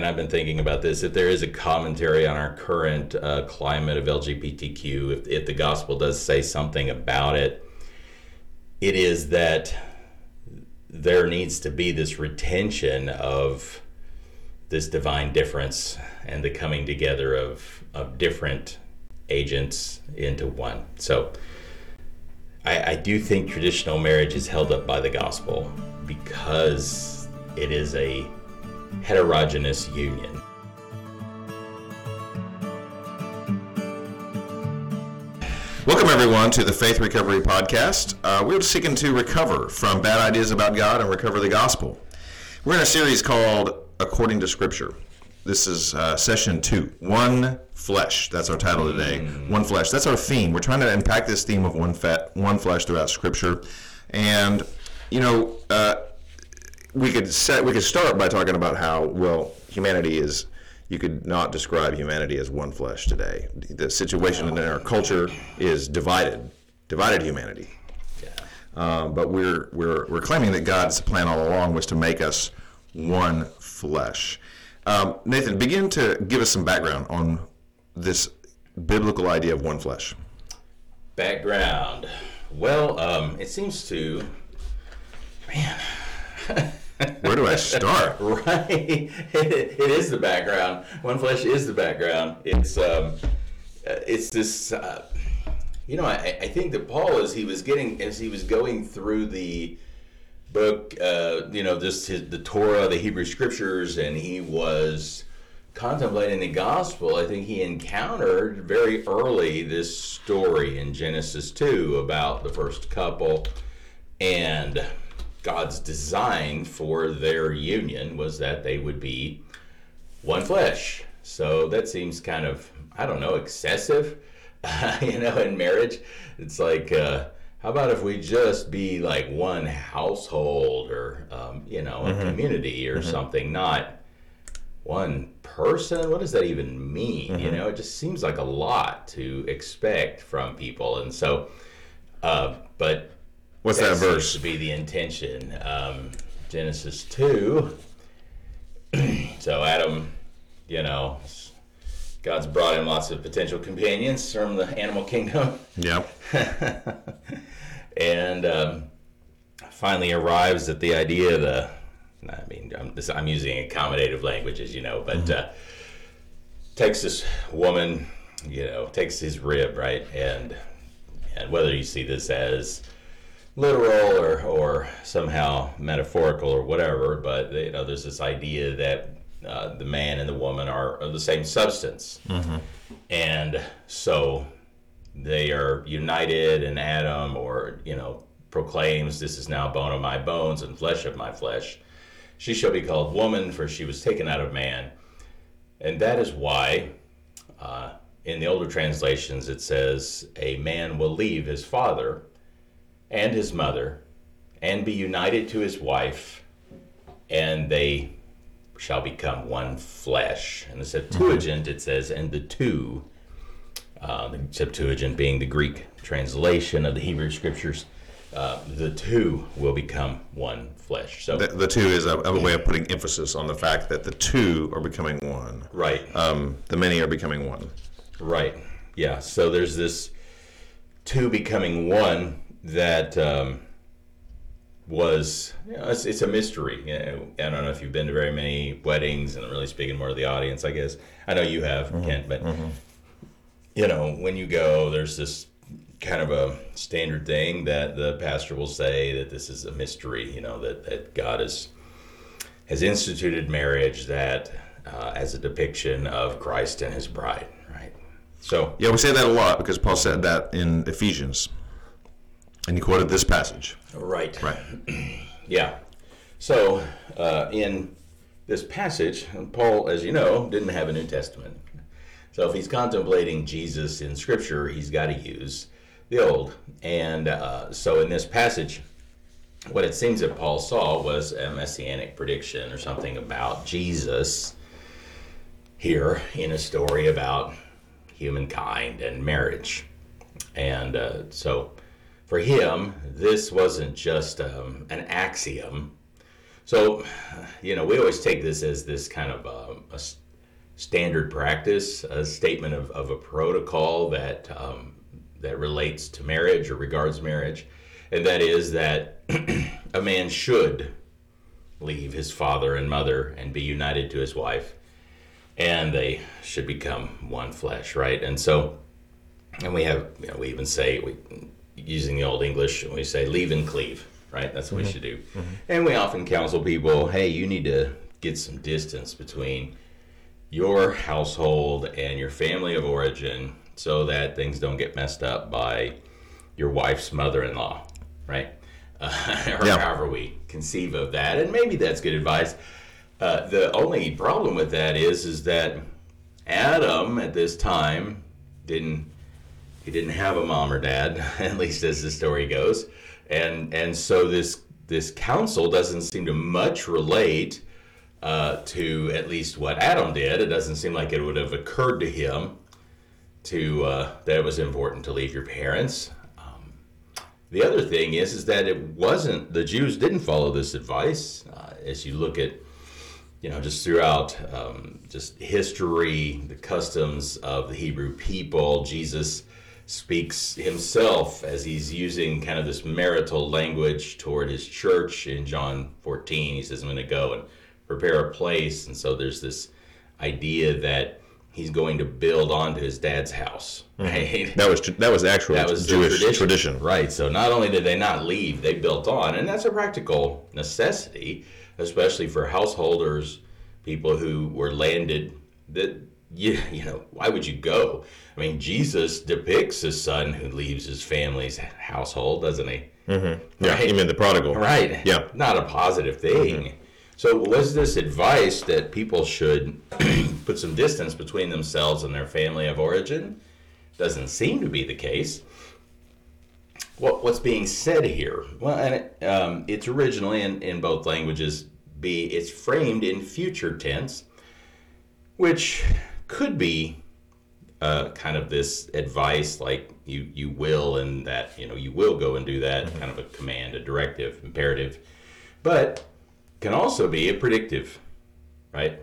and I've been thinking about this, if there is a commentary on our current uh, climate of LGBTQ, if, if the gospel does say something about it, it is that there needs to be this retention of this divine difference and the coming together of, of different agents into one. So I, I do think traditional marriage is held up by the gospel because it is a heterogeneous union. Welcome, everyone, to the Faith Recovery Podcast. Uh, we're seeking to recover from bad ideas about God and recover the gospel. We're in a series called According to Scripture. This is uh, session two One Flesh. That's our title today. One Flesh. That's our theme. We're trying to unpack this theme of one, fat, one flesh throughout Scripture. And, you know, uh, we could set we could start by talking about how well humanity is you could not describe humanity as one flesh today. The situation in our culture is divided divided humanity. Um, but we're, we're we're claiming that god's plan all along was to make us one flesh. Um, nathan begin to give us some background on this biblical idea of one flesh. Background. Well, um, it seems to, man, where do i start right? It, it is the background. One flesh is the background. It's um, it's this. Uh, you know, I, I think that Paul, as he was getting, as he was going through the book, uh, you know, just his, the Torah, the Hebrew Scriptures, and he was contemplating the gospel, I think he encountered very early this story in Genesis 2 about the first couple and God's design for their union was that they would be one flesh. So that seems kind of, I don't know, excessive, you know, in marriage. It's like, uh, how about if we just be like one household or, um, you know, a community or something, not one person? What does that even mean? You know it just seems like a lot to expect from people. And so uh, but what's that, seems verse? to be the intention um, genesis 2 so adam you know god's brought in lots of potential companions from the animal kingdom. Yeah and um, finally arrives at the idea the I mean I'm, this, I'm using accommodative language as you know but uh, takes this woman you know takes his rib right? And and whether you see this as literal or, or somehow metaphorical or whatever but you know there's this idea that uh, the man and the woman are of the same substance. And so they are united and adam or you know proclaims this is now bone of my bones and flesh of my flesh. She shall be called woman for she was taken out of man. And that is why uh, in the older translations it says a man will leave his father and his mother and be united to his wife and they shall become one flesh. In the septuagint it says and the two uh, the Septuagint being the Greek translation of the Hebrew scriptures, uh, the two will become one flesh. So, the, the two is a, a way of putting emphasis on the fact that the two are becoming one. Right, um, the many are becoming one. Right, yeah. So there's this two becoming one that um, was, you know, it's, it's a mystery. You know, I don't know if you've been to very many weddings, and I'm really speaking more to the audience, I guess. I know you have, Kent, but you know, when you go, there's this kind of a standard thing that the pastor will say that this is a mystery, you know, that, that God is, has instituted marriage that uh, as a depiction of Christ and his bride, right? So, Yeah, we say that a lot because Paul said that in Ephesians. And he quoted this passage. right. Right. Yeah. So, uh, in this passage, Paul, as you know, didn't have a New Testament. So, if he's contemplating Jesus in Scripture, he's got to use the Old. And uh, so, in this passage, what it seems that Paul saw was a messianic prediction or something about Jesus here in a story about humankind and marriage. And uh, so for him, this wasn't just um, an axiom So, you know, we always take this as this kind of um, a standard practice, a statement of, of a protocol that um, that relates to marriage or regards marriage, and that is that a man should leave his father and mother and be united to his wife, and they should become one flesh, right? And so, and we have, you know, we even say we using the old English, we say leave and cleave, right? That's what we should do. And we often counsel people, hey, you need to get some distance between your household and your family of origin so that things don't get messed up by your wife's mother-in-law, right? Uh, or Yeah. however we conceive of that, and maybe that's good advice. Uh, the only problem with that is, is that Adam at this time didn't he didn't have a mom or dad, at least as the story goes, and and so this this counsel doesn't seem to much relate uh, to at least what Adam did. It doesn't seem like it would have occurred to him to uh, that it was important to leave your parents. Um, the other thing is is that it wasn't the Jews didn't follow this advice. Uh, as you look at you know, just throughout um, just history, the customs of the Hebrew people, Jesus speaks himself as he's using kind of this marital language toward his church in John 14. He says, I'm going to go and prepare a place. And so there's this idea that he's going to build onto his dad's house, mm-hmm. right? That was that was actual That was Jewish tradition. Right. So not only did they not leave, they built on. And that's a practical necessity, especially for householders, people who were landed that you, you know, why would you go? I mean, Jesus depicts a son who leaves his family's household, doesn't he? Yeah, Right. you mean the prodigal? Right. Yeah. Not a positive thing. So was this advice that people should put some distance between themselves and their family of origin? Doesn't seem to be the case. What what's being said here? Well, and it, um, it's originally in, in both languages. Be it's framed in future tense, which could be uh, kind of this advice like you you will and that you know you will go and do that kind of a command a directive imperative but can also be a predictive right?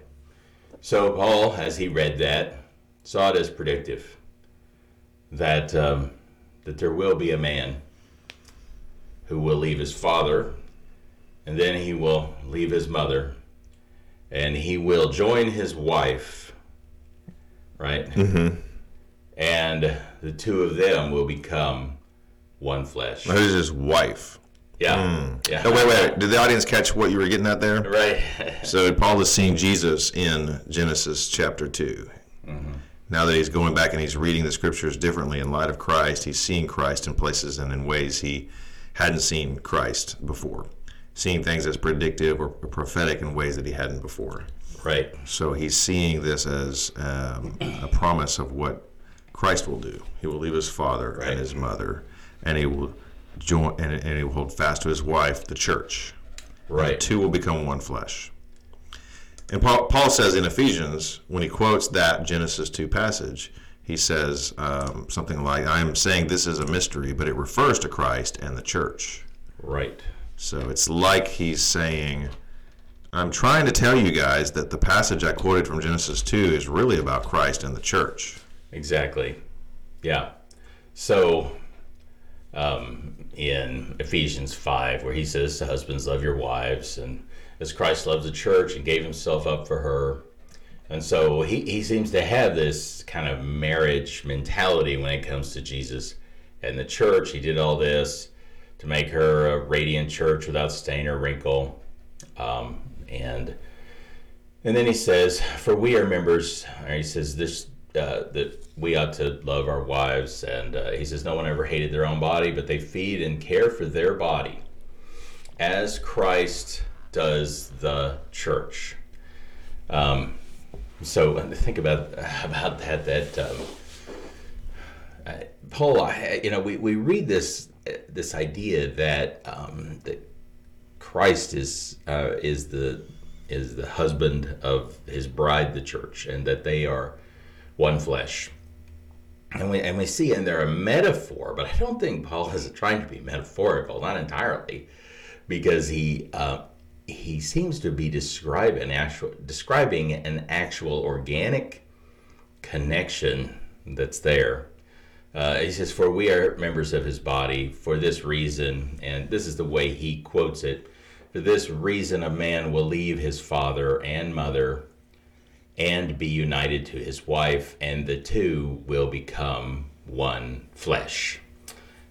So paul as he read that saw it as predictive that um, that there will be a man who will leave his father and then he will leave his mother and he will join his wife right mm-hmm. and the two of them will become one flesh. Who's his wife? Yeah, hmm. yeah. Oh, wait, wait. Did the audience catch what you were getting at there? Right. So Paul is seeing Jesus in Genesis chapter 2. Mm-hmm. Now that he's going back and he's reading the scriptures differently in light of Christ, he's seeing Christ in places and in ways he hadn't seen Christ before. Seeing things as predictive or prophetic in ways that he hadn't before. Right. So he's seeing this as um, a promise of what Christ will do. He will leave his father Right. and his mother, and he will join and, and he will hold fast to his wife, the church. Right. Two will become one flesh. And Paul, Paul says in Ephesians, when he quotes that Genesis 2 passage, he says um, something like, I am saying this is a mystery, but it refers to Christ and the church. Right. So it's like he's saying, I'm trying to tell you guys that the passage I quoted from Genesis 2 is really about Christ and the church. Exactly. Yeah. So, um, in Ephesians 5, where he says, Husbands, love your wives, and as Christ loves the church and gave himself up for her. And so he, he seems to have this kind of marriage mentality when it comes to Jesus and the church. He did all this to make her a radiant church without stain or wrinkle. Um, and and then he says, "For we are members." He says this uh, that we ought to love our wives, and uh, he says, "No one ever hated their own body, but they feed and care for their body, as Christ does the church." Um, so think about about that. That um, uh, Paul, I, you know, we, we read this this idea that um, that Christ is uh, is the is the husband of his bride, the church, and that they are one flesh. And we and we see in there a metaphor, but I don't think Paul is trying to be metaphorical, not entirely, because he uh, he seems to be describing actual describing an actual organic connection that's there. Uh, he says, "For we are members of his body. For this reason, and this is the way he quotes it. For this reason, a man will leave his father and mother, and be united to his wife, and the two will become one flesh."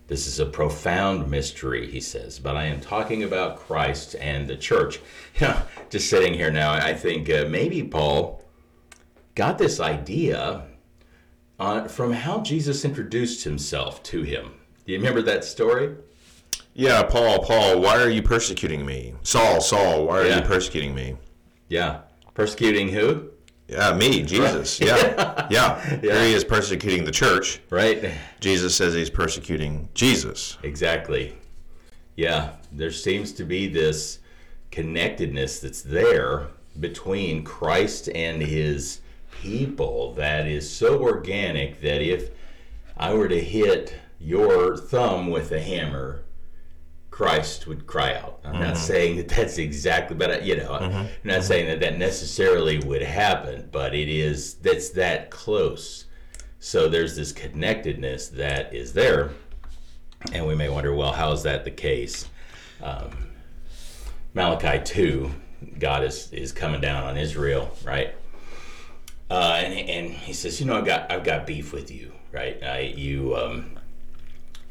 This is a profound mystery, he says, but I am talking about Christ and the church. Yeah, just sitting here now, I think uh, maybe Paul got this idea from how Jesus introduced himself to him. Do you remember that story? Yeah, Paul, Paul, why are you persecuting me? Saul, Saul, why are Yeah. you persecuting me? Yeah. Persecuting who? Yeah, me, Jesus. Yeah. yeah. Here he is persecuting the church. Right? Jesus says he's persecuting Jesus. Exactly. Yeah, there seems to be this connectedness that's there between Christ and his people that is so organic that if I were to hit your thumb with a hammer, Christ would cry out. I'm not saying that that's exactly, but uh, you know, I'm not saying that that necessarily would happen, but it is that's that close. So there's this connectedness that is there, and we may wonder, well, how is that the case? Um, Malachi two, God is is coming down on Israel, right? Uh, and and he says, you know, I've got I've got beef with you, right? I, you um,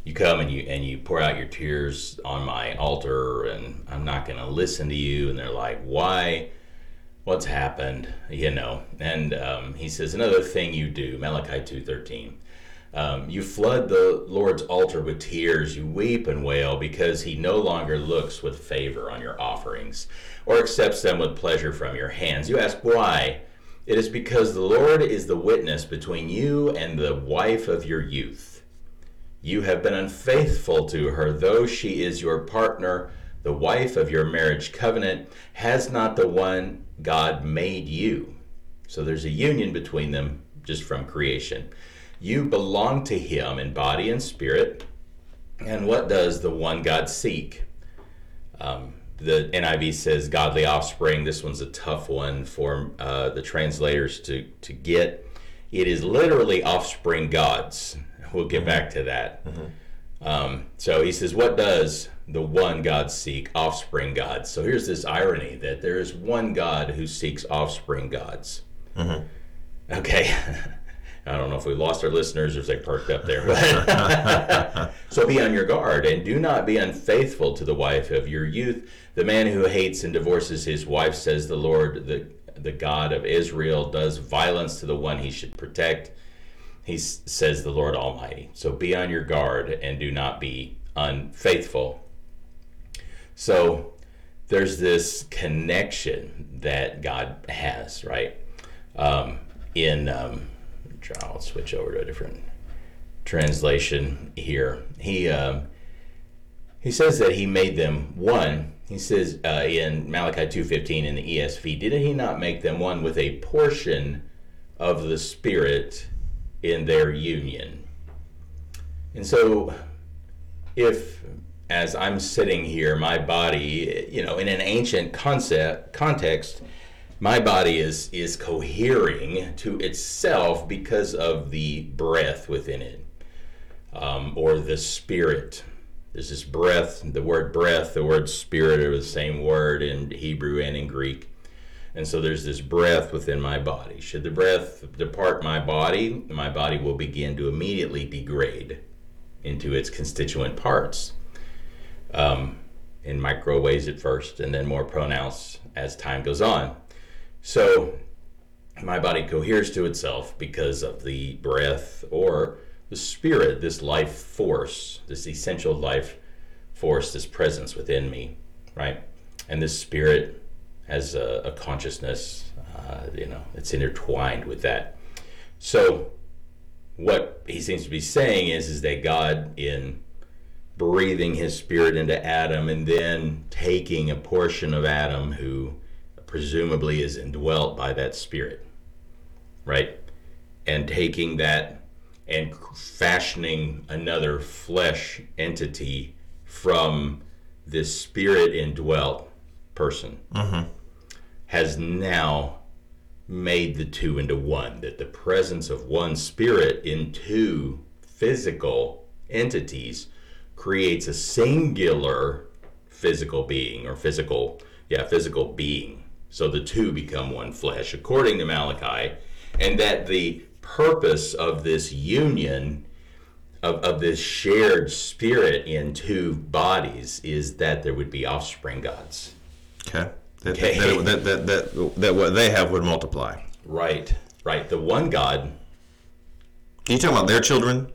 you come and you and you pour out your tears on my altar, and I'm not going to listen to you. And they're like, why? What's happened? You know. And um, he says, another thing you do, Malachi two thirteen. Um, you flood the Lord's altar with tears. You weep and wail because he no longer looks with favor on your offerings or accepts them with pleasure from your hands. You ask why? It is because the Lord is the witness between you and the wife of your youth. You have been unfaithful to her, though she is your partner, the wife of your marriage covenant. Has not the one God made you? So there's a union between them just from creation. You belong to Him in body and spirit. And what does the one God seek? Um, the NIV says godly offspring. This one's a tough one for uh, the translators to, to get. It is literally offspring gods. We'll get back to that. Um, so he says, What does the one God seek? Offspring gods. So here's this irony that there is one God who seeks offspring gods. Okay. I don't know if we lost our listeners or if they perked up there. But so be on your guard and do not be unfaithful to the wife of your youth. The man who hates and divorces his wife, says the Lord, the, the God of Israel, does violence to the one he should protect. He says the Lord Almighty. So be on your guard and do not be unfaithful. So there's this connection that God has, right? Um, in um, I'll switch over to a different translation here. He um, he says that he made them one. He says uh, in Malachi two fifteen in the ESV, didn't he not make them one with a portion of the Spirit in their union? And so, if as I'm sitting here, my body, you know, in an ancient concept context, my body is is cohering to itself because of the breath within it, um, or the spirit. There's this breath. The word breath, the word spirit are the same word in Hebrew and in Greek. And so there's this breath within my body. Should the breath depart my body, my body will begin to immediately degrade into its constituent parts um, in micro ways at first, and then more pronounced as time goes on. So my body coheres to itself because of the breath or the spirit, this life force, this essential life force, this presence within me, right? And this spirit has a, a consciousness, uh, you know, it's intertwined with that. So what he seems to be saying is, is that God in breathing his spirit into Adam and then taking a portion of Adam who presumably is indwelt by that spirit, right? And taking that and fashioning another flesh entity from this spirit indwelt person has now made the two into one. That the presence of one spirit in two physical entities creates a singular physical being or physical, yeah, physical being. So the two become one flesh, according to Malachi, and that the purpose of this union of, of this shared spirit in two bodies is that there would be offspring gods. Okay. That, Okay. That, that, that, that, that what they have would multiply. Right, right. The one God. you talking about their children?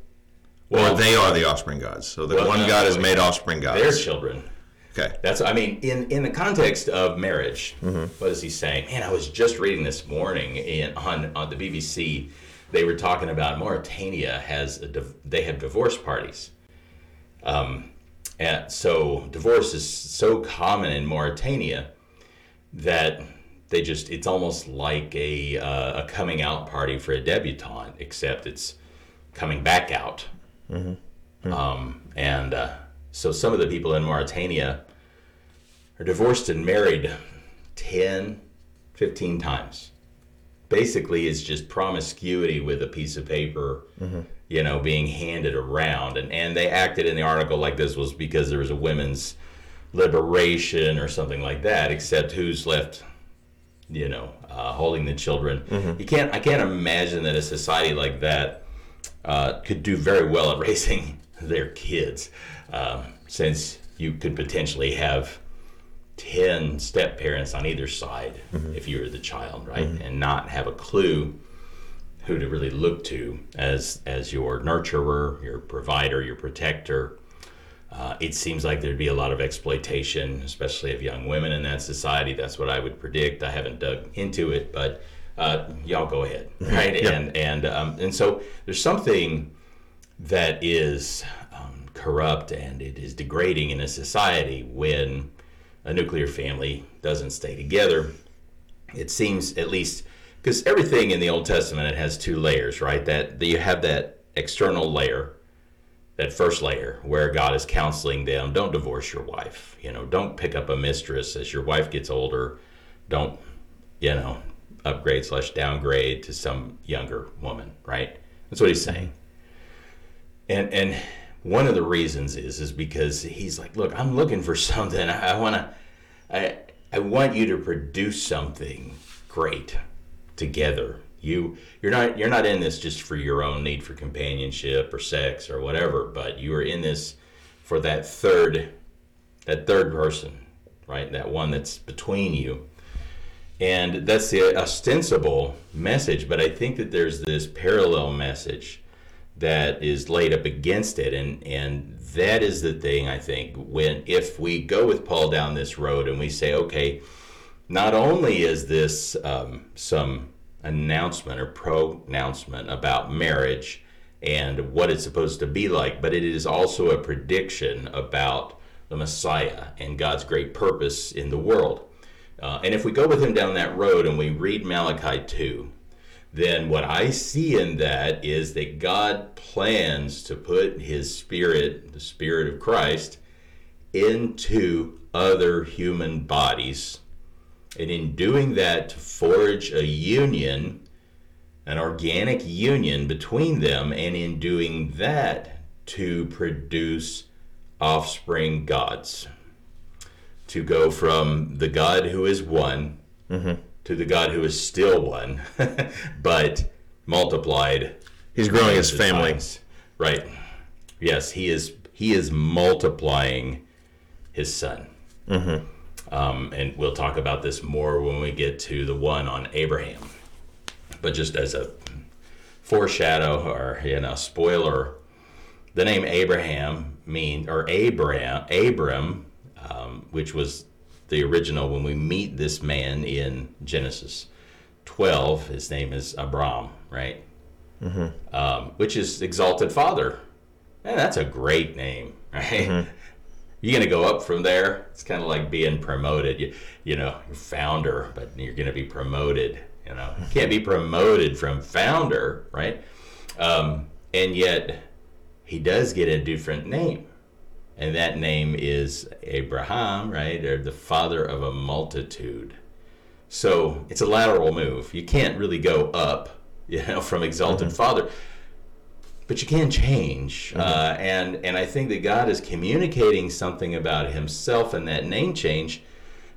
Well, or they are the offspring gods. So the Well, one no, God has made offspring gods. their children. okay. That's I mean, in in the context of marriage, Mm-hmm. what is he saying? Man, I was just reading this morning in on on the BBC. They were talking about Mauritania has a div- they have divorce parties. Um, and so divorce is so common in Mauritania that they just it's almost like a uh, a coming out party for a debutante, except it's coming back out. Um, and uh, so some of the people in Mauritania are divorced and married 10, 15 times. Basically, it's just promiscuity with a piece of paper, you know, being handed around. And, and they acted in the article like this was because there was a women's liberation or something like that, except who's left, you know, uh, holding the children. You can't, I can't imagine that a society like that uh, could do very well at raising their kids, um, since you could potentially have 10 step parents on either side if you were the child, right? And not have a clue who to really look to as, as your nurturer, your provider, your protector. Uh, it seems like there'd be a lot of exploitation, especially of young women in that society. That's what I would predict. I haven't dug into it, but uh, y'all go ahead, right? Yeah. And and um, and so there's something that is um, corrupt and it is degrading in a society when a nuclear family doesn't stay together. It seems, at least, because everything in the Old Testament it has two layers, right? That, that you have that external layer, that first layer, where God is counseling them. Don't divorce your wife. You know, don't pick up a mistress as your wife gets older. Don't, you know, upgrade slash downgrade to some younger woman, right? That's what he's saying. And and one of the reasons is is because he's like, look, I'm looking for something. I, I wanna, I I want you to produce something great together. You you're not you're not in this just for your own need for companionship or sex or whatever, but you are in this for that third that third person, right? That one that's between you. And that's the ostensible message, but I think that there's this parallel message that is laid up against it and and that is the thing I think when if we go with Paul down this road and we say okay not only is this um, some announcement or pronouncement about marriage and what it's supposed to be like but it is also a prediction about the Messiah and God's great purpose in the world uh, and if we go with him down that road and we read Malachi 2 then what I see in that is that God plans to put his spirit, the spirit of Christ, into other human bodies. And in doing that, to forge a union, an organic union between them, and in doing that, to produce offspring gods. To go from the God who is one mm-hmm. to the God who is still one, but multiplied. He's growing his family. times. Right. Yes, he is. He is multiplying his son. Mm-hmm. Um, and we'll talk about this more when we get to the one on Abraham. But just as a foreshadow or you know spoiler, the name Abraham mean or Abram Abram, um, which was the original when we meet this man in Genesis 12. His name is Abram, right? Um, which is exalted father. Man, that's a great name, right? You're gonna go up from there. It's kind of like being promoted. You, you know, you're founder, but you're gonna be promoted. You know, you can't be promoted from founder, right? Um, and yet, he does get a different name, and that name is Abraham, right? Or the father of a multitude. So it's a lateral move. You can't really go up, you know, from exalted mm-hmm. father, but you can change. Mm-hmm. Uh, and and I think that God is communicating something about Himself in that name change,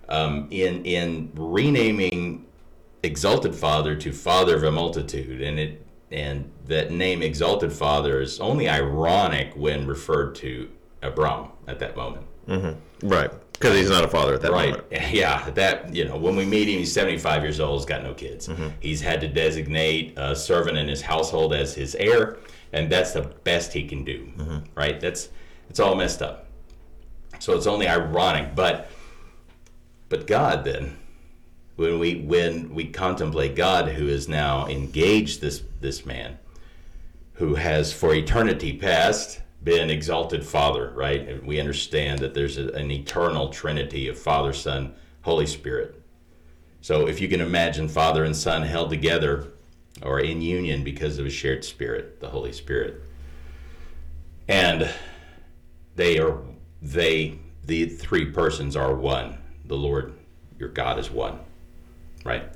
um, in in renaming exalted father to father of a multitude, and it and that name exalted father is only ironic when referred to Abram at that moment. Mm-hmm. Right. Because he's not a father at that right. moment. Yeah. That, you know, when we meet him, he's 75 years old, he's got no kids. Mm-hmm. He's had to designate a servant in his household as his heir, and that's the best he can do. Mm-hmm. Right. That's, it's all messed up. So it's only ironic. But, but God then, when we when we contemplate God who has now engaged this this man who has for eternity past been exalted Father, right? And we understand that there's a, an eternal Trinity of Father, Son, Holy Spirit. So if you can imagine Father and Son held together or in union because of a shared Spirit, the Holy Spirit, and they are they the three persons are one. The Lord, your God, is one, right?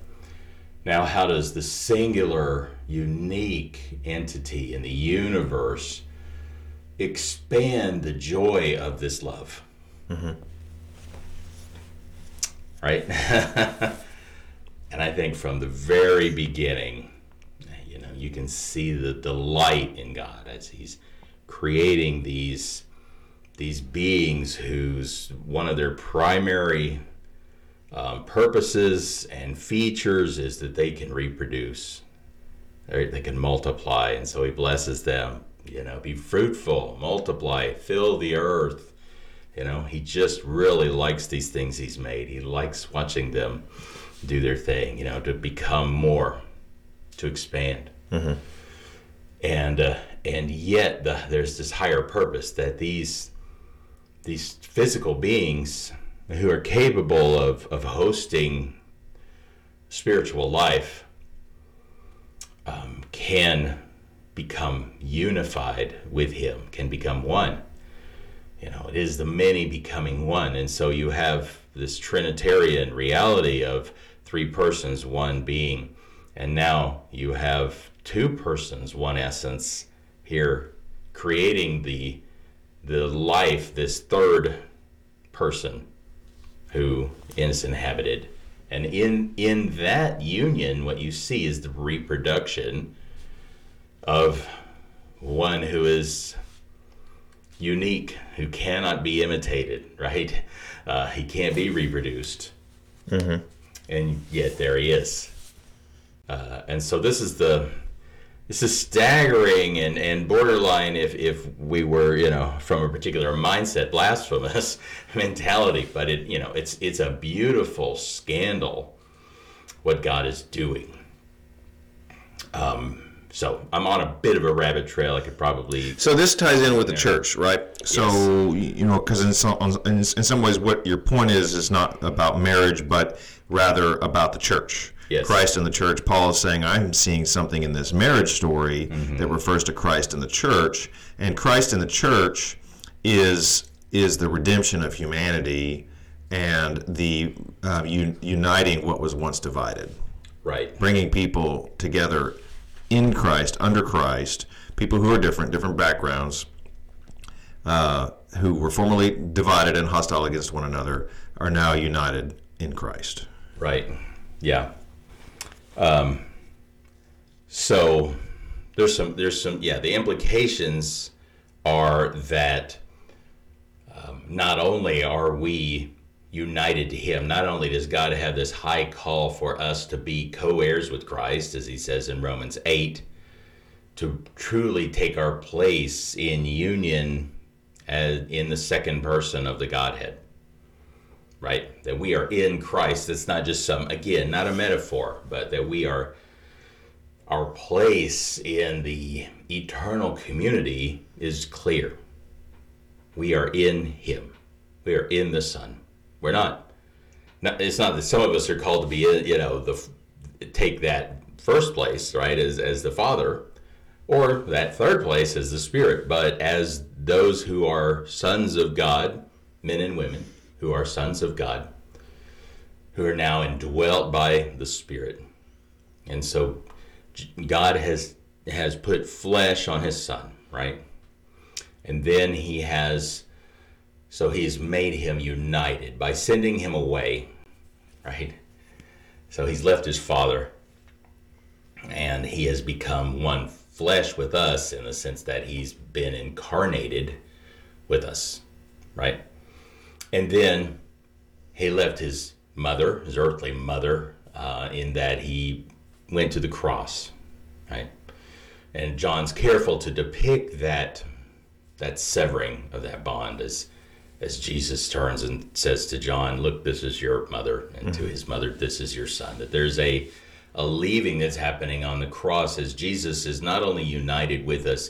Now, how does the singular, unique entity in the universe? expand the joy of this love. Mm-hmm. Right? and I think from the very beginning, you can see the delight in God as He's creating these these beings whose one of their primary um, purposes and features is that they can reproduce, they can multiply, and so He blesses them you know, be fruitful, multiply, fill the earth. You know, he just really likes these things he's made. He likes watching them do their thing, you know, to become more, to expand. Mm-hmm. And uh, and yet the, there's this higher purpose that these these physical beings who are capable of, of hosting spiritual life um, can become unified with him, can become one. You know, it is the many becoming one. And so you have this Trinitarian reality of three persons, one being. And now you have two persons, one essence here creating the the life, this third person who is inhabited. And in in that union, what you see is the reproduction of one who is unique, who cannot be imitated, right? Uh, he can't be reproduced. Mm-hmm. And yet there he is. Uh, and so this is the this is staggering and, and borderline if, if we were you know from a particular mindset blasphemous mentality but it you know it's it's a beautiful scandal what god is doing um, so I'm on a bit of a rabbit trail. I could probably. So this ties in with the church, right? So yes. you know, because in some in, in some ways, what your point is is not about marriage, but rather about the church. Yes. Christ and the church. Paul is saying, I'm seeing something in this marriage story mm-hmm. that refers to Christ and the church, and Christ and the church is is the redemption of humanity and the uh, un- uniting what was once divided. Right. Bringing people together in Christ, under Christ, people who are different, different backgrounds, uh, who were formerly divided and hostile against one another, are now united in Christ. Right. Yeah. Um, so there's some there's some yeah the implications are that um, not only are we united to him. Not only does God have this high call for us to be co heirs with Christ, as he says in Romans 8, to truly take our place in union as, in the second person of the Godhead. Right? That we are in Christ. It's not just some, again, not a metaphor, but that we are, our place in the eternal community is clear. We are in Him, we are in the Son we're not. not it's not that some of us are called to be, you know, the take that first place, right, as as the father, Or that third place is the Spirit, but as those who are sons of God, men and women who are sons of God, who are now indwelt by the Spirit. And so God has has put flesh on his son, right? And then he has so he's made him united by sending him away, right? So he's left his father and he has become one flesh with us in the sense that he's been incarnated with us, right? And then he left his mother, his earthly mother, uh, in that he went to the cross, right? And John's careful to depict that that severing of that bond as as Jesus turns and says to John, "Look, this is your mother," and mm-hmm. to his mother, "This is your son." That there's a a leaving that's happening on the cross as Jesus is not only united with us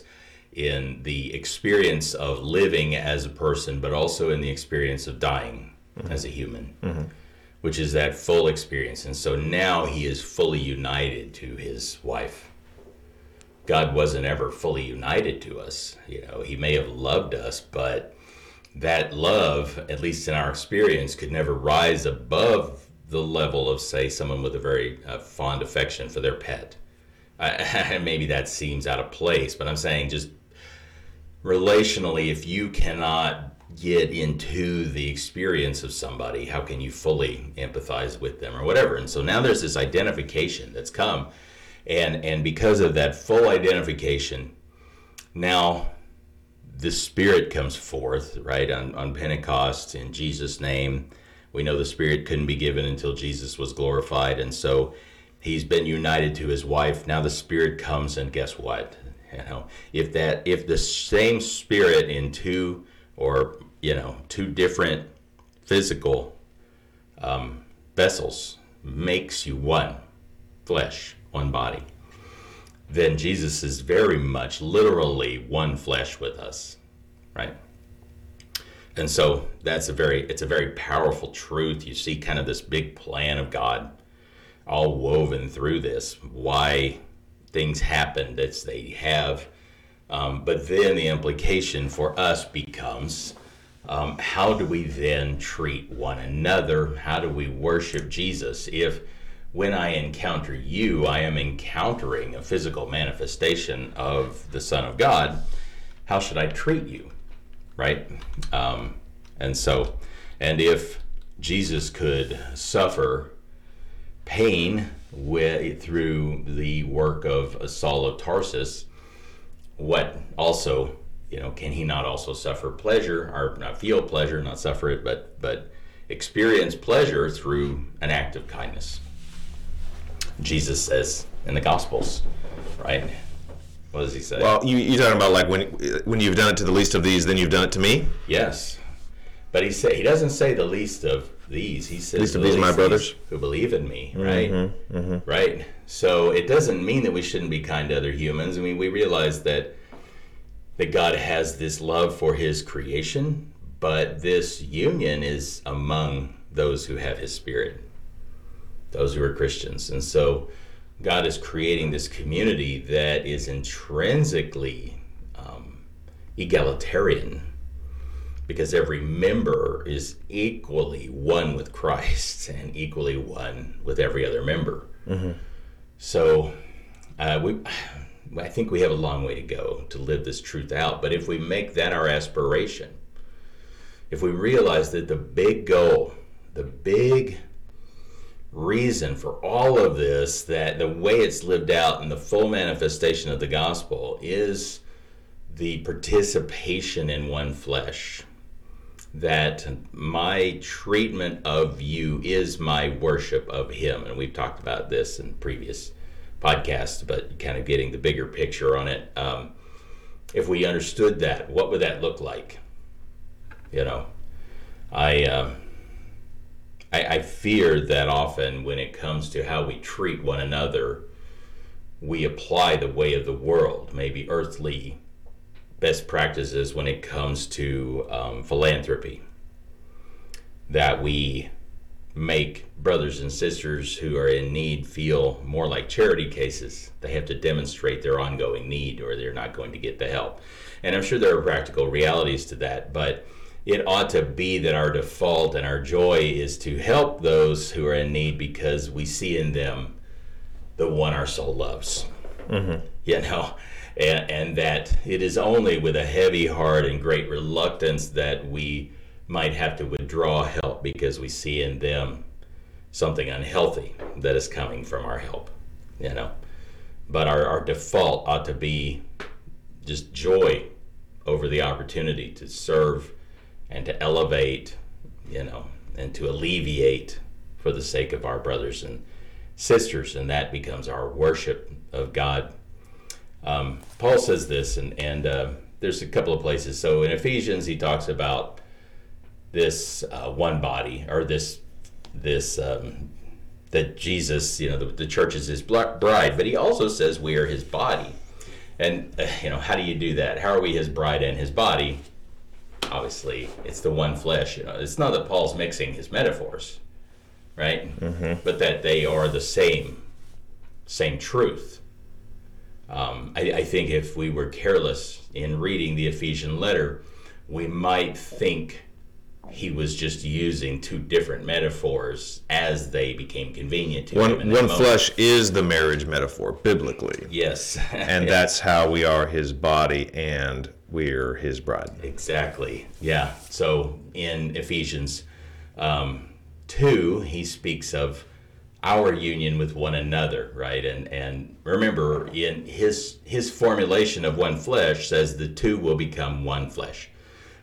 in the experience of living as a person, but also in the experience of dying mm-hmm. as a human, mm-hmm. which is that full experience. And so now he is fully united to his wife. God wasn't ever fully united to us. You know, he may have loved us, but that love, at least in our experience, could never rise above the level of, say, someone with a very uh, fond affection for their pet. I, maybe that seems out of place, but I'm saying just relationally, if you cannot get into the experience of somebody, how can you fully empathize with them or whatever? And so now there's this identification that's come. And, and because of that full identification, now the Spirit comes forth, right, on, on Pentecost in Jesus' name we know the Spirit couldn't be given until Jesus was glorified, and so he's been united to his wife. Now the Spirit comes, and guess what? You know, if that if the same Spirit in two or you know two different physical um, vessels makes you one flesh, one body, then Jesus is very much literally one flesh with us, right? and so that's a very it's a very powerful truth you see kind of this big plan of god all woven through this why things happen that they have um, but then the implication for us becomes um, how do we then treat one another? How do we worship jesus? If when i encounter you i am encountering a physical manifestation of the son of god how should i treat you? Right? Um, and so, and if Jesus could suffer pain with, through the work of Saul of Tarsus, what also, you know, can he not also suffer pleasure or not feel pleasure, not suffer it, but but experience pleasure through an act of kindness? Jesus says in the Gospels, right? What does he say? Well, you you talking about like when when you've done it to the least of these, then you've done it to me. Yes, but he say he doesn't say the least of these. He says least of these, my brothers who believe in me. Right, mm-hmm, mm-hmm. right. So it doesn't mean that we shouldn't be kind to other humans. I mean, we realize that that God has this love for His creation, but this union is among those who have His Spirit, those who are Christians, and so God is creating this community that is intrinsically um, egalitarian because every member is equally one with Christ and equally one with every other member. Mm-hmm. So uh, we, I think we have a long way to go to live this truth out. But if we make that our aspiration, if we realize that the big goal, the big reason for all of this that the way it's lived out in the full manifestation of the gospel is the participation in one flesh that my treatment of you is my worship of him. And we've talked about this in previous podcasts but kind of getting the bigger picture on it. Um, if we understood that what would that look like? You know i um, I, I fear that often when it comes to how we treat one another, we apply the way of the world, maybe earthly best practices when it comes to um, philanthropy. That we make brothers and sisters who are in need feel more like charity cases. They have to demonstrate their ongoing need or they're not going to get the help. And I'm sure there are practical realities to that, but it ought to be that our default and our joy is to help those who are in need because we see in them the one our soul loves. Mm-hmm. You know, and, and that it is only with a heavy heart and great reluctance that we might have to withdraw help because we see in them something unhealthy that is coming from our help, you know. But our, our default ought to be just joy over the opportunity to serve and to elevate, you know, and to alleviate for the sake of our brothers and sisters, and that becomes our worship of God. Um, Paul says this, and, and uh, there's a couple of places. So in Ephesians, he talks about this uh, one body or this this um, that Jesus, you know, the, the church is his bride, but he also says we are his body. And uh, you know, how do you do that? How are we his bride and his body? Obviously, it's the one flesh. You know, it's not that Paul's mixing his metaphors, right? Mm-hmm. But that they are the same, same truth. Um, I, I think if we were careless in reading the Ephesian letter, we might think he was just using two different metaphors as they became convenient to one, him. One flesh is the marriage metaphor biblically. Yes. and yeah. that's how we are his body and we're his bride. Exactly. Yeah. So in Ephesians um, 2, he speaks of our union with one another, right? And and remember in his his formulation of one flesh says the two will become one flesh.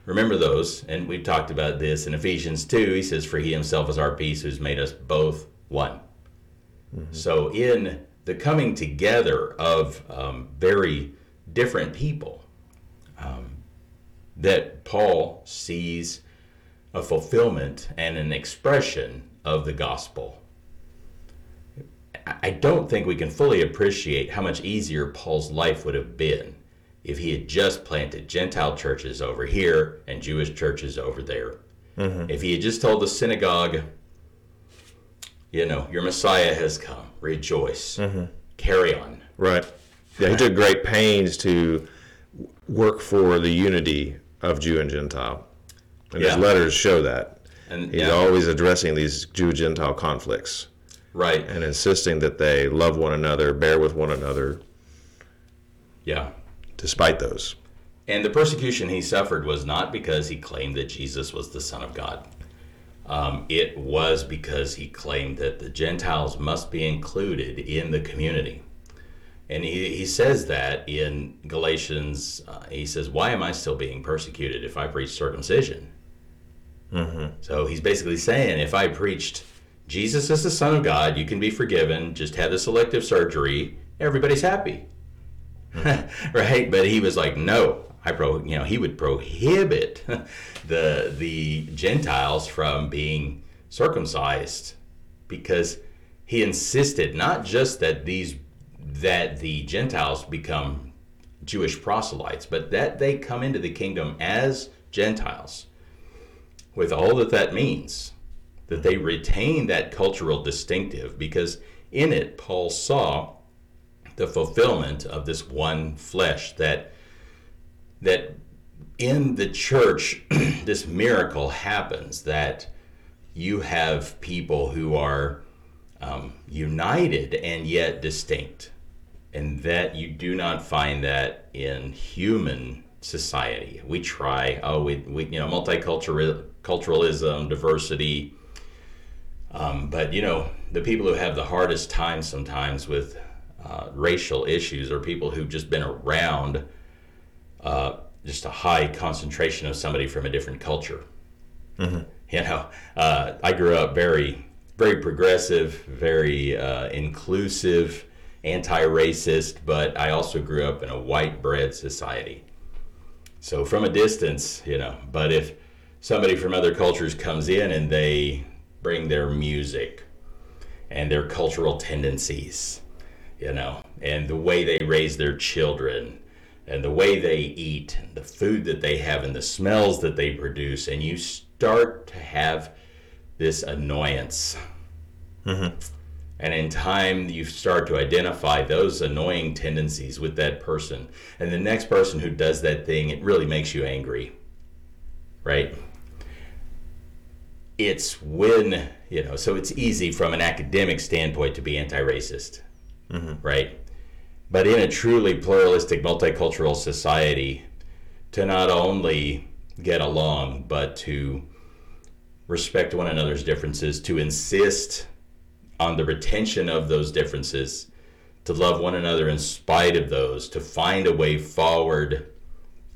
Remember those, and we've talked about this in Ephesians 2. He says, For he himself is our peace, who's made us both one. Mm-hmm. So, in the coming together of um, very different people, um, that Paul sees a fulfillment and an expression of the gospel. I don't think we can fully appreciate how much easier Paul's life would have been if he had just planted Gentile churches over here and Jewish churches over there. Mm-hmm. If he had just told the synagogue, you know, your Messiah has come, rejoice, mm-hmm. carry on. Right. Yeah, he took great pains to work for the unity of Jew and Gentile. And yeah. his letters show that. And he's yeah. always addressing these Jew Gentile conflicts. Right. And insisting that they love one another, bear with one another. Yeah despite those. And the persecution he suffered was not because he claimed that Jesus was the Son of God. Um, it was because he claimed that the Gentiles must be included in the community. And he, he says that in Galatians. Uh, he says, Why am I still being persecuted if I preach circumcision? Mm-hmm. So he's basically saying, if I preached Jesus is the Son of God, you can be forgiven, just have the selective surgery, everybody's happy. right? But he was like, no, I pro, you know, he would prohibit the the Gentiles from being circumcised because he insisted not just that these that the Gentiles become Jewish proselytes, but that they come into the kingdom as Gentiles, with all that that means, that they retain that cultural distinctive, because in it Paul saw the fulfillment of this one flesh that that in the church this miracle happens that you have people who are um, united and yet distinct. And that you do not find that in human society. We try oh we, we you know multiculturalism diversity um, but you know the people who have the hardest time sometimes with uh, racial issues or people who've just been around uh, just a high concentration of somebody from a different culture. Mm-hmm. You know, uh, I grew up very, very progressive, very uh, inclusive, anti-racist, but I also grew up in a white bread society. So from a distance, you know, but if somebody from other cultures comes in and they bring their music and their cultural tendencies you know, and the way they raise their children and the way they eat and the food that they have and the smells that they produce and you start to have this annoyance. Mm-hmm. And in time, you start to identify those annoying tendencies with that person. And the next person who does that thing, it really makes you angry. Right? It's when, you know, so it's easy from an academic standpoint to be anti racist. Mm-hmm. Right? But in a truly pluralistic, multicultural society, to not only get along, but to respect one another's differences, to insist on the retention of those differences, to love one another in spite of those, to find a way forward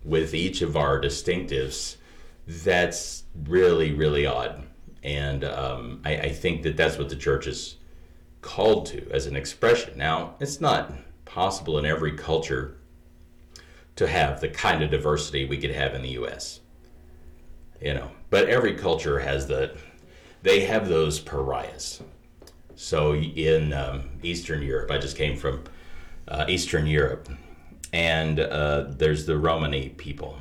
with each of our distinctives, that's really, really odd. And um, I, I think that that's what the church is called to as an expression. Now, it's not possible in every culture to have the kind of diversity we could have in the U.S. You know, but every culture has the, they have those pariahs. So in um, Eastern Europe, I just came from uh, Eastern Europe, and uh, there's the Romani people,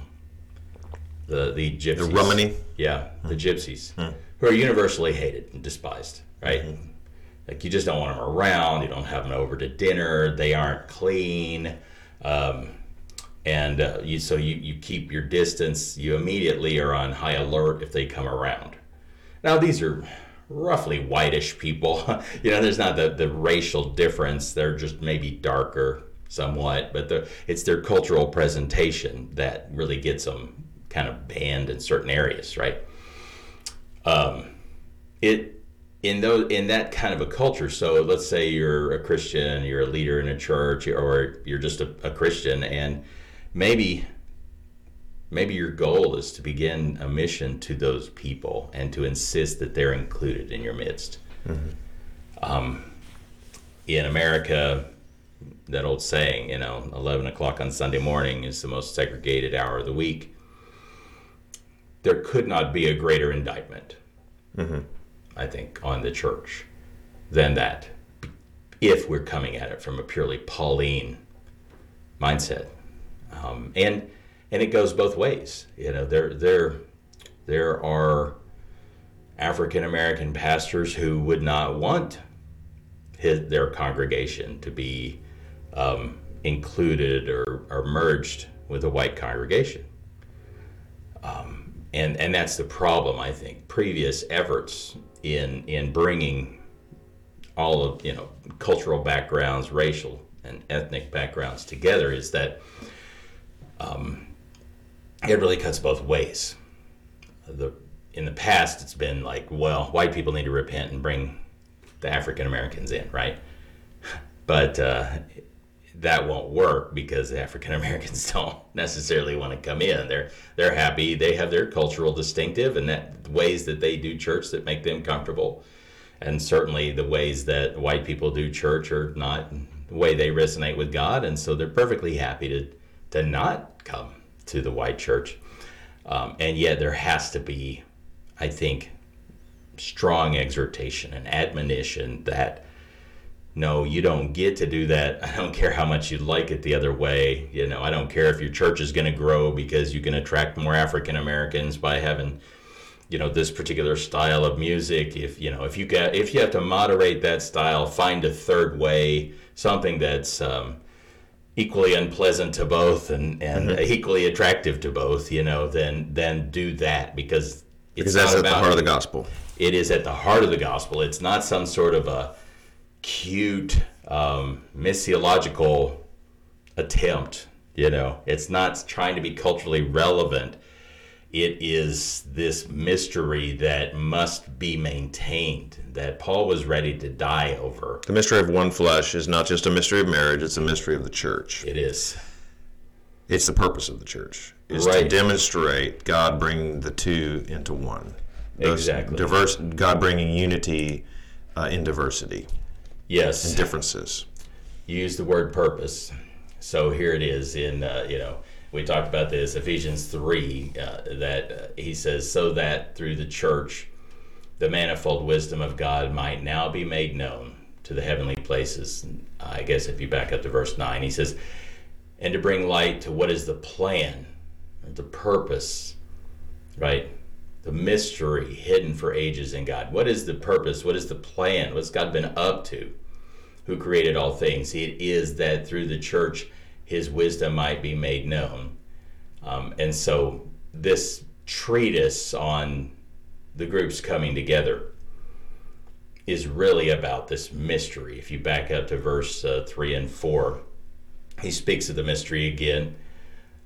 the the gypsies. The Romani? Yeah, the gypsies, who are universally hated and despised, right? Like you just don't want them around. You don't have them over to dinner. They aren't clean, um, and uh, you so you you keep your distance. You immediately are on high alert if they come around. Now these are roughly whitish people. you know, there's not the, the racial difference. They're just maybe darker somewhat, but the, it's their cultural presentation that really gets them kind of banned in certain areas, right? Um, it in those in that kind of a culture. So let's say you're a Christian, you're a leader in a church, or you're just a, a Christian, and maybe maybe your goal is to begin a mission to those people and to insist that they're included in your midst. Um, in America, that old saying, you know, 11 o'clock on Sunday morning is the most segregated hour of the week. There could not be a greater indictment, I think, on the church than that if we're coming at it from a purely Pauline mindset. Um, and and it goes both ways. You know, there there there are African American pastors who would not want his, their congregation to be um, included or, or merged with a white congregation. Um, and and that's the problem. I think previous efforts in in bringing all of you know cultural backgrounds, racial and ethnic backgrounds together is that um, it really cuts both ways. The in the past, it's been like, well, white people need to repent and bring the African Americans in, right? But uh, that won't work because African Americans don't necessarily want to come in. They're they're happy. They have their cultural distinctive and that ways that they do church that make them comfortable. And certainly the ways that white people do church are not the way they resonate with God, and so they're perfectly happy to to not come to the white church. Um, and yet there has to be, I think, strong exhortation and admonition that no, you don't get to do that. I don't care how much you like it the other way. You know, I don't care if your church is going to grow because you can attract more African Americans by having, you know, this particular style of music. If you know, if you get, if you have to moderate that style, find a third way, something that's um, equally unpleasant to both and and equally attractive to both. You know, then then do that because it's Because that's not at the heart of the gospel. it is at the heart of the gospel. It's not some sort of a cute um, missiological attempt. You know, it's not trying to be culturally relevant. It is this mystery that must be maintained. That Paul was ready to die over. The mystery of one flesh is not just a mystery of marriage, it's a mystery of the church. It is It's the purpose of the church is to demonstrate God bringing the two into one. Those Exactly. Diverse God bringing unity uh, in diversity yes. and differences. use the word purpose. So here it is in, uh, you know, we talked about this, Ephesians 3, uh, that uh, he says, so that through the church, the manifold wisdom of God might now be made known to the heavenly places. I guess if you back up to verse 9, he says, and to bring light to what is the plan, the purpose, right? The mystery hidden for ages in God. What is the purpose? What is the plan? What's God been up to? Who created all things? It is that through the church, his wisdom might be made known. Um, and so, this treatise on the groups coming together is really about this mystery. If you back up to verse uh, 3 and 4, he speaks of the mystery again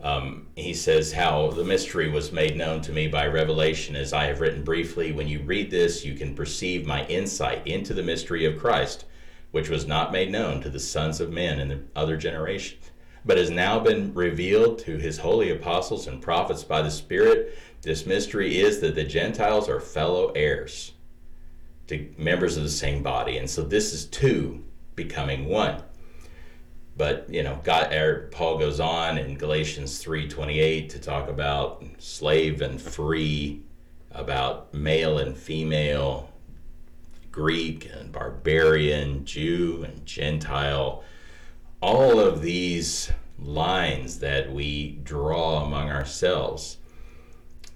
um, he says how the mystery was made known to me by revelation, as I have written briefly. When you read this, you can perceive my insight into the mystery of Christ, which was not made known to the sons of men in the other generation, but has now been revealed to his holy apostles and prophets by the Spirit. This mystery is that the Gentiles are fellow heirs, to members of the same body. And so this is two becoming one but you know God, er, Paul goes on in Galatians 3:28 to talk about slave and free, about male and female, Greek and barbarian, Jew and Gentile. All of these lines that we draw among ourselves,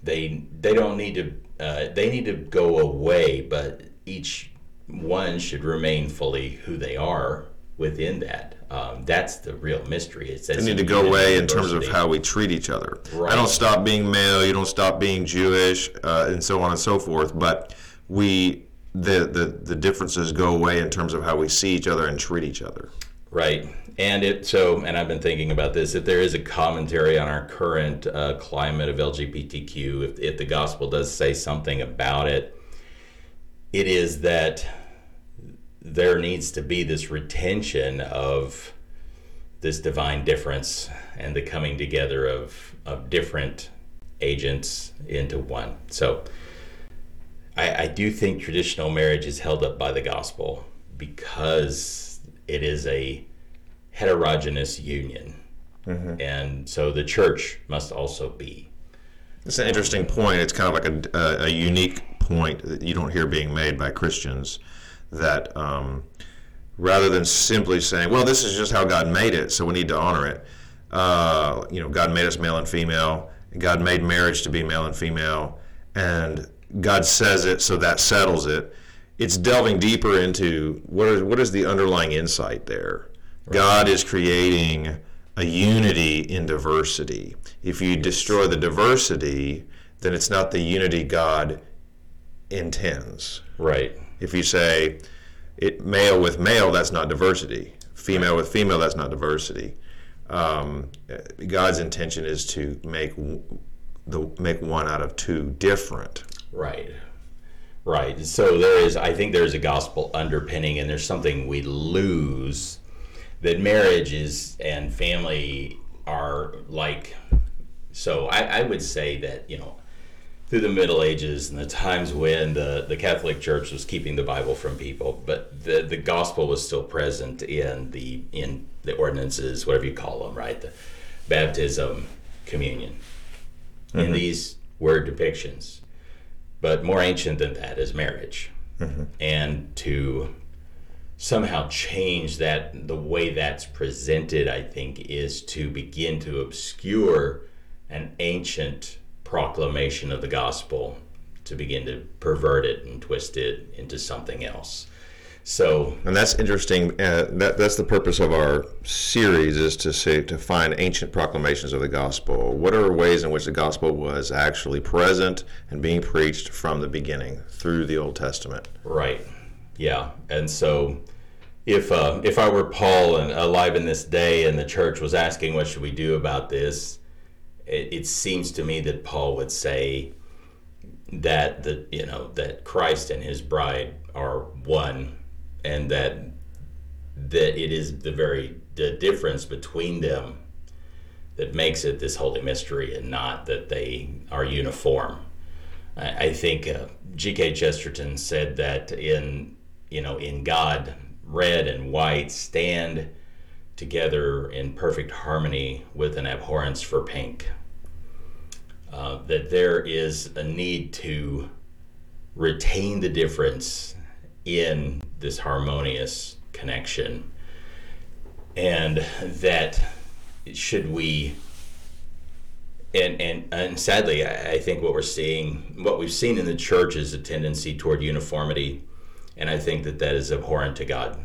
they they don't need to uh, they need to go away, but each one should remain fully who they are within that. Um, that's the real mystery. It says they need to go away in terms of how we treat each other. Right. I don't stop being male. You don't stop being Jewish, uh, and so on and so forth. But we the, the the differences go away in terms of how we see each other and treat each other. Right. And it so, and I've been thinking about this. If there is a commentary on our current uh, climate of LGBTQ, if, if the gospel does say something about it, it is that there needs to be this retention of this divine difference and the coming together of, of different agents into one. So I, I do think traditional marriage is held up by the gospel because it is a heterogeneous union. Mm-hmm. And so the church must also be. It's an interesting point. It's kind of like a, a, a unique point that you don't hear being made by Christians that um, rather than simply saying, well, this is just how God made it, so we need to honor it. Uh, you know, God made us male and female. God made marriage to be male and female, and God says it, so that settles it. It's delving deeper into what is what is the underlying insight there. Right. God is creating a unity in diversity. If you destroy the diversity, then it's not the unity God intends. Right. If you say it male with male, that's not diversity. Female with female, that's not diversity. Um, God's intention is to make the make one out of two different. Right. Right. So there is, I think there's a gospel underpinning, and there's something we lose that marriage is and family are like. So I, I would say that you know through the Middle Ages and the times when the, the Catholic Church was keeping the Bible from people, but the, the gospel was still present in the in the ordinances, whatever you call them, right? The baptism, communion. Mm-hmm. In these word depictions. But more ancient than that is marriage. Mm-hmm. And to somehow change that the way that's presented, I think, is to begin to obscure an ancient proclamation of the gospel to begin to pervert it and twist it into something else. So, and that's interesting. Uh, that, that's the purpose of our series is to say to find ancient proclamations of the gospel. What are ways in which the gospel was actually present and being preached from the beginning through the Old Testament? Right. Yeah. And so, if uh, if I were Paul and alive in this day, and the church was asking, "What should we do about this?" It, it seems to me that Paul would say that the you know that Christ and his bride are one, and that that it is the very the difference between them that makes it this holy mystery, and not that they are uniform. I, I think uh, G.K. Chesterton said that in you know in God, red and white stand together in perfect harmony with an abhorrence for pink. Uh, that there is a need to retain the difference in this harmonious connection, and that should we and and and sadly, I, I think what we're seeing, what we've seen in the church, is a tendency toward uniformity, and I think that that is abhorrent to God.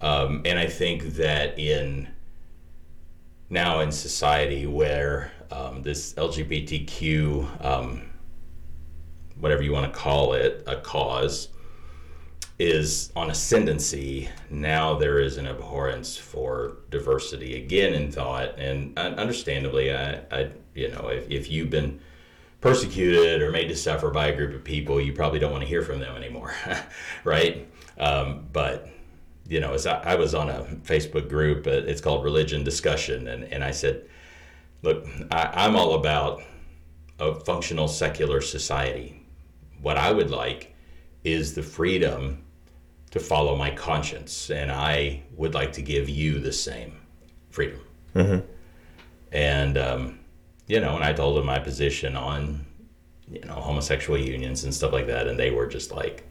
Um, and I think that in now in society where um, this LGBTQ, um, whatever you want to call it, a cause, is on ascendancy, now there is an abhorrence for diversity again in thought, and understandably, I, I you know, if, if you've been persecuted or made to suffer by a group of people, you probably don't want to hear from them anymore, right? Um, but you know, as I, I, was on a Facebook group, uh, it's called Religion Discussion, and, and I said, look, I, I'm all about a functional secular society. What I would like is the freedom to follow my conscience, and I would like to give you the same freedom. Mm-hmm. And um, you know, and I told them my position on you know homosexual unions and stuff like that, and they were just like,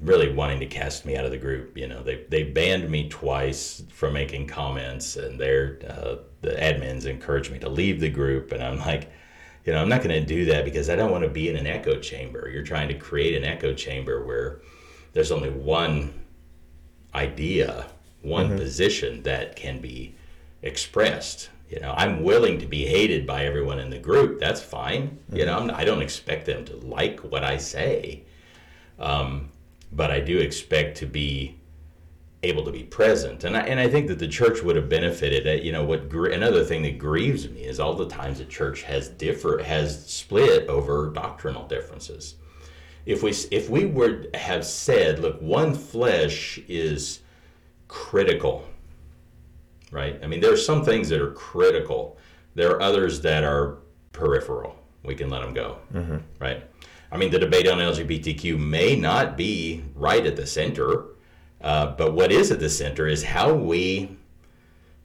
really wanting to cast me out of the group. You know, they they banned me twice from making comments, and their uh, the admins encouraged me to leave the group. And I'm like, you know, I'm not going to do that because I don't want to be in an echo chamber. You're trying to create an echo chamber where there's only one idea, one mm-hmm. position that can be expressed. You know, I'm willing to be hated by everyone in the group. That's fine. Mm-hmm. You know, I'm, I do not expect them to like what I say. Um, but I do expect to be able to be present. And I, and I think that the church would have benefited. At, you know, what another thing that grieves me is all the times the church has differ has split over doctrinal differences. If we if we would have said, look, one flesh is critical, right? I mean, there are some things that are critical. There are others that are peripheral. We can let them go, mm-hmm. right? I mean, the debate on LGBTQ may not be right at the center, uh, but what is at the center is how we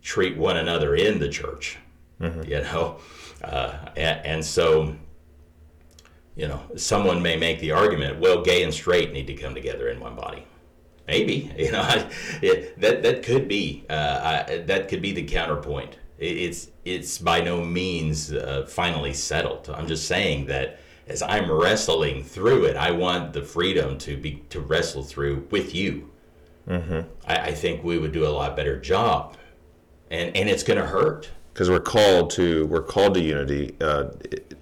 treat one another in the church. Mm-hmm. You know, uh, and, and, so, you know, someone may make the argument, well, gay and straight need to come together in one body. Maybe, you know, it, that that could be uh, I, that could be the counterpoint. It, it's it's by no means uh, finally settled. I'm just saying that as I'm wrestling through it, I want the freedom to be to wrestle through with you. Mm-hmm. I, I, think we would do a lot better job, and and it's going to hurt because we're called to we're called to unity uh,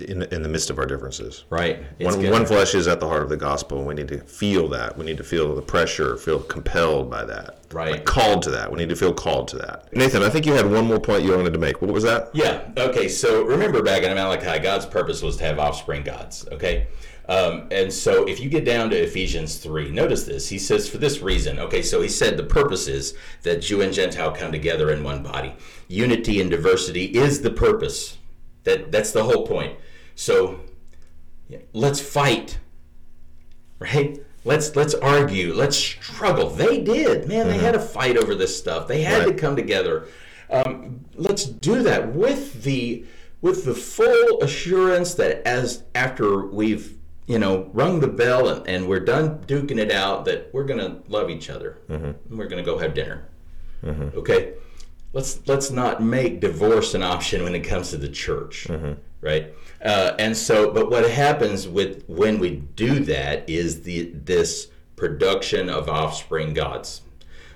in in the midst of our differences. Right. One, one flesh is at the heart of the gospel, and we need to feel that. We need to feel the pressure, feel compelled by that. Right. Like called to that. We need to feel called to that. Nathan, I think you had one more point you wanted to make. What was that? Yeah. Okay. So remember back in Malachi, God's purpose was to have offspring gods. Okay. Um, and so if you get down to Ephesians 3, notice this. He says, for this reason, okay, so he said the purpose is that Jew and Gentile come together in one body. Unity and diversity is the purpose. That, that's the whole point. So let's fight, right? Let's let's argue. Let's struggle. They did, man. They mm-hmm. had a fight over this stuff. They had right. to come together. Um, let's do that with the with the full assurance that as after we've you know, rung the bell and, and we're done duking it out that we're going to love each other. Mm-hmm. we're going to go have dinner. Mm-hmm. Okay? Let's let's not make divorce an option when it comes to the church, mm-hmm. Right? Uh, and so, but what happens with when we do that is the this production of offspring gods.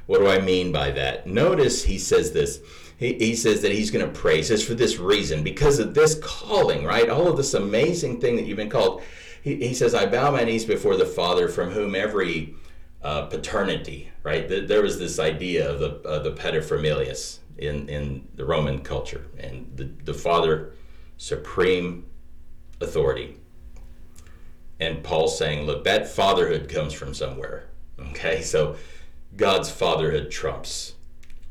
What do I mean by that? Notice he says this. He, he says that he's going to praise says for this reason, because of this calling, right? All of this amazing thing that you've been called he, he says, I bow my knees before the Father from whom every uh, paternity, right? The, there was this idea of the, uh, the paterfamilias in, in the Roman culture, and the, the Father, supreme authority. And Paul's saying, look, that fatherhood comes from somewhere. Okay, so God's fatherhood trumps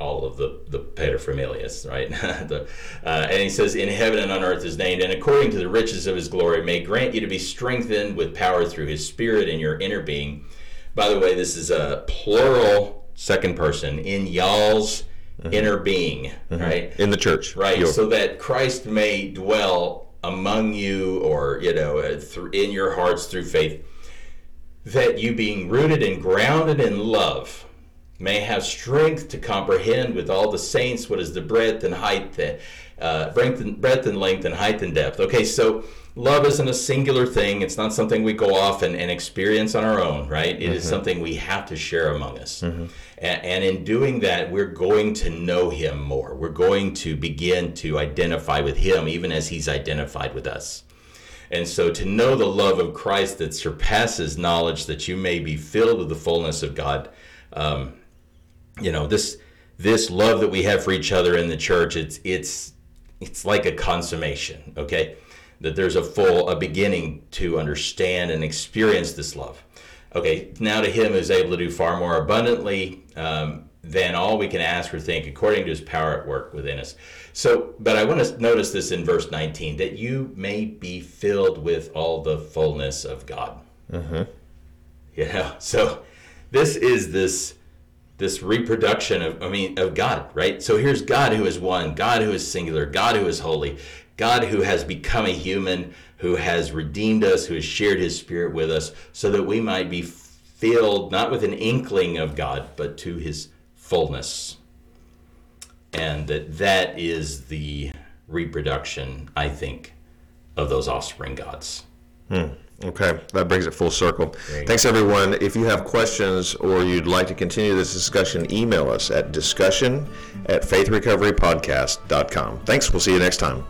all of the the paterfamilias, right? the, uh, and he says, "In heaven and on earth is named, and according to the riches of His glory, may grant you to be strengthened with power through His Spirit in your inner being." By the way, this is a plural second person in y'all's mm-hmm. inner being, mm-hmm. right? In the church, right? So that Christ may dwell among you, or you know, uh, in your hearts through faith. That you being rooted and grounded in love may have strength to comprehend with all the saints what is the breadth and height, the, uh, breadth, and, breadth and length and height and depth. Okay, so love isn't a singular thing. It's not something we go off and, and experience on our own, right? It is something we have to share among us. And, and in doing that, we're going to know Him more. We're going to begin to identify with Him, even as He's identified with us. And so to know the love of Christ that surpasses knowledge, that you may be filled with the fullness of God. Um, you know this this love that we have for each other in the church. It's it's it's like a consummation. Okay, that there's a full a beginning to understand and experience this love. Okay, now to Him who's able to do far more abundantly um, than all we can ask or think, according to His power at work within us. So, but I want to notice this in verse 19 that you may be filled with all the fullness of God. Mm-hmm. You know, so this is this this reproduction of I mean of God, right? So here's God who is one, God who is singular, God who is holy, God who has become a human, who has redeemed us, who has shared his spirit with us so that we might be filled not with an inkling of God, but to his fullness. And that that is the reproduction, I think, of those offspring gods. Hmm. Okay, that brings it full circle. Thanks, everyone. If you have questions or you'd like to continue this discussion, email us at discussion at faithrecoverypodcast.com. Thanks. We'll see you next time.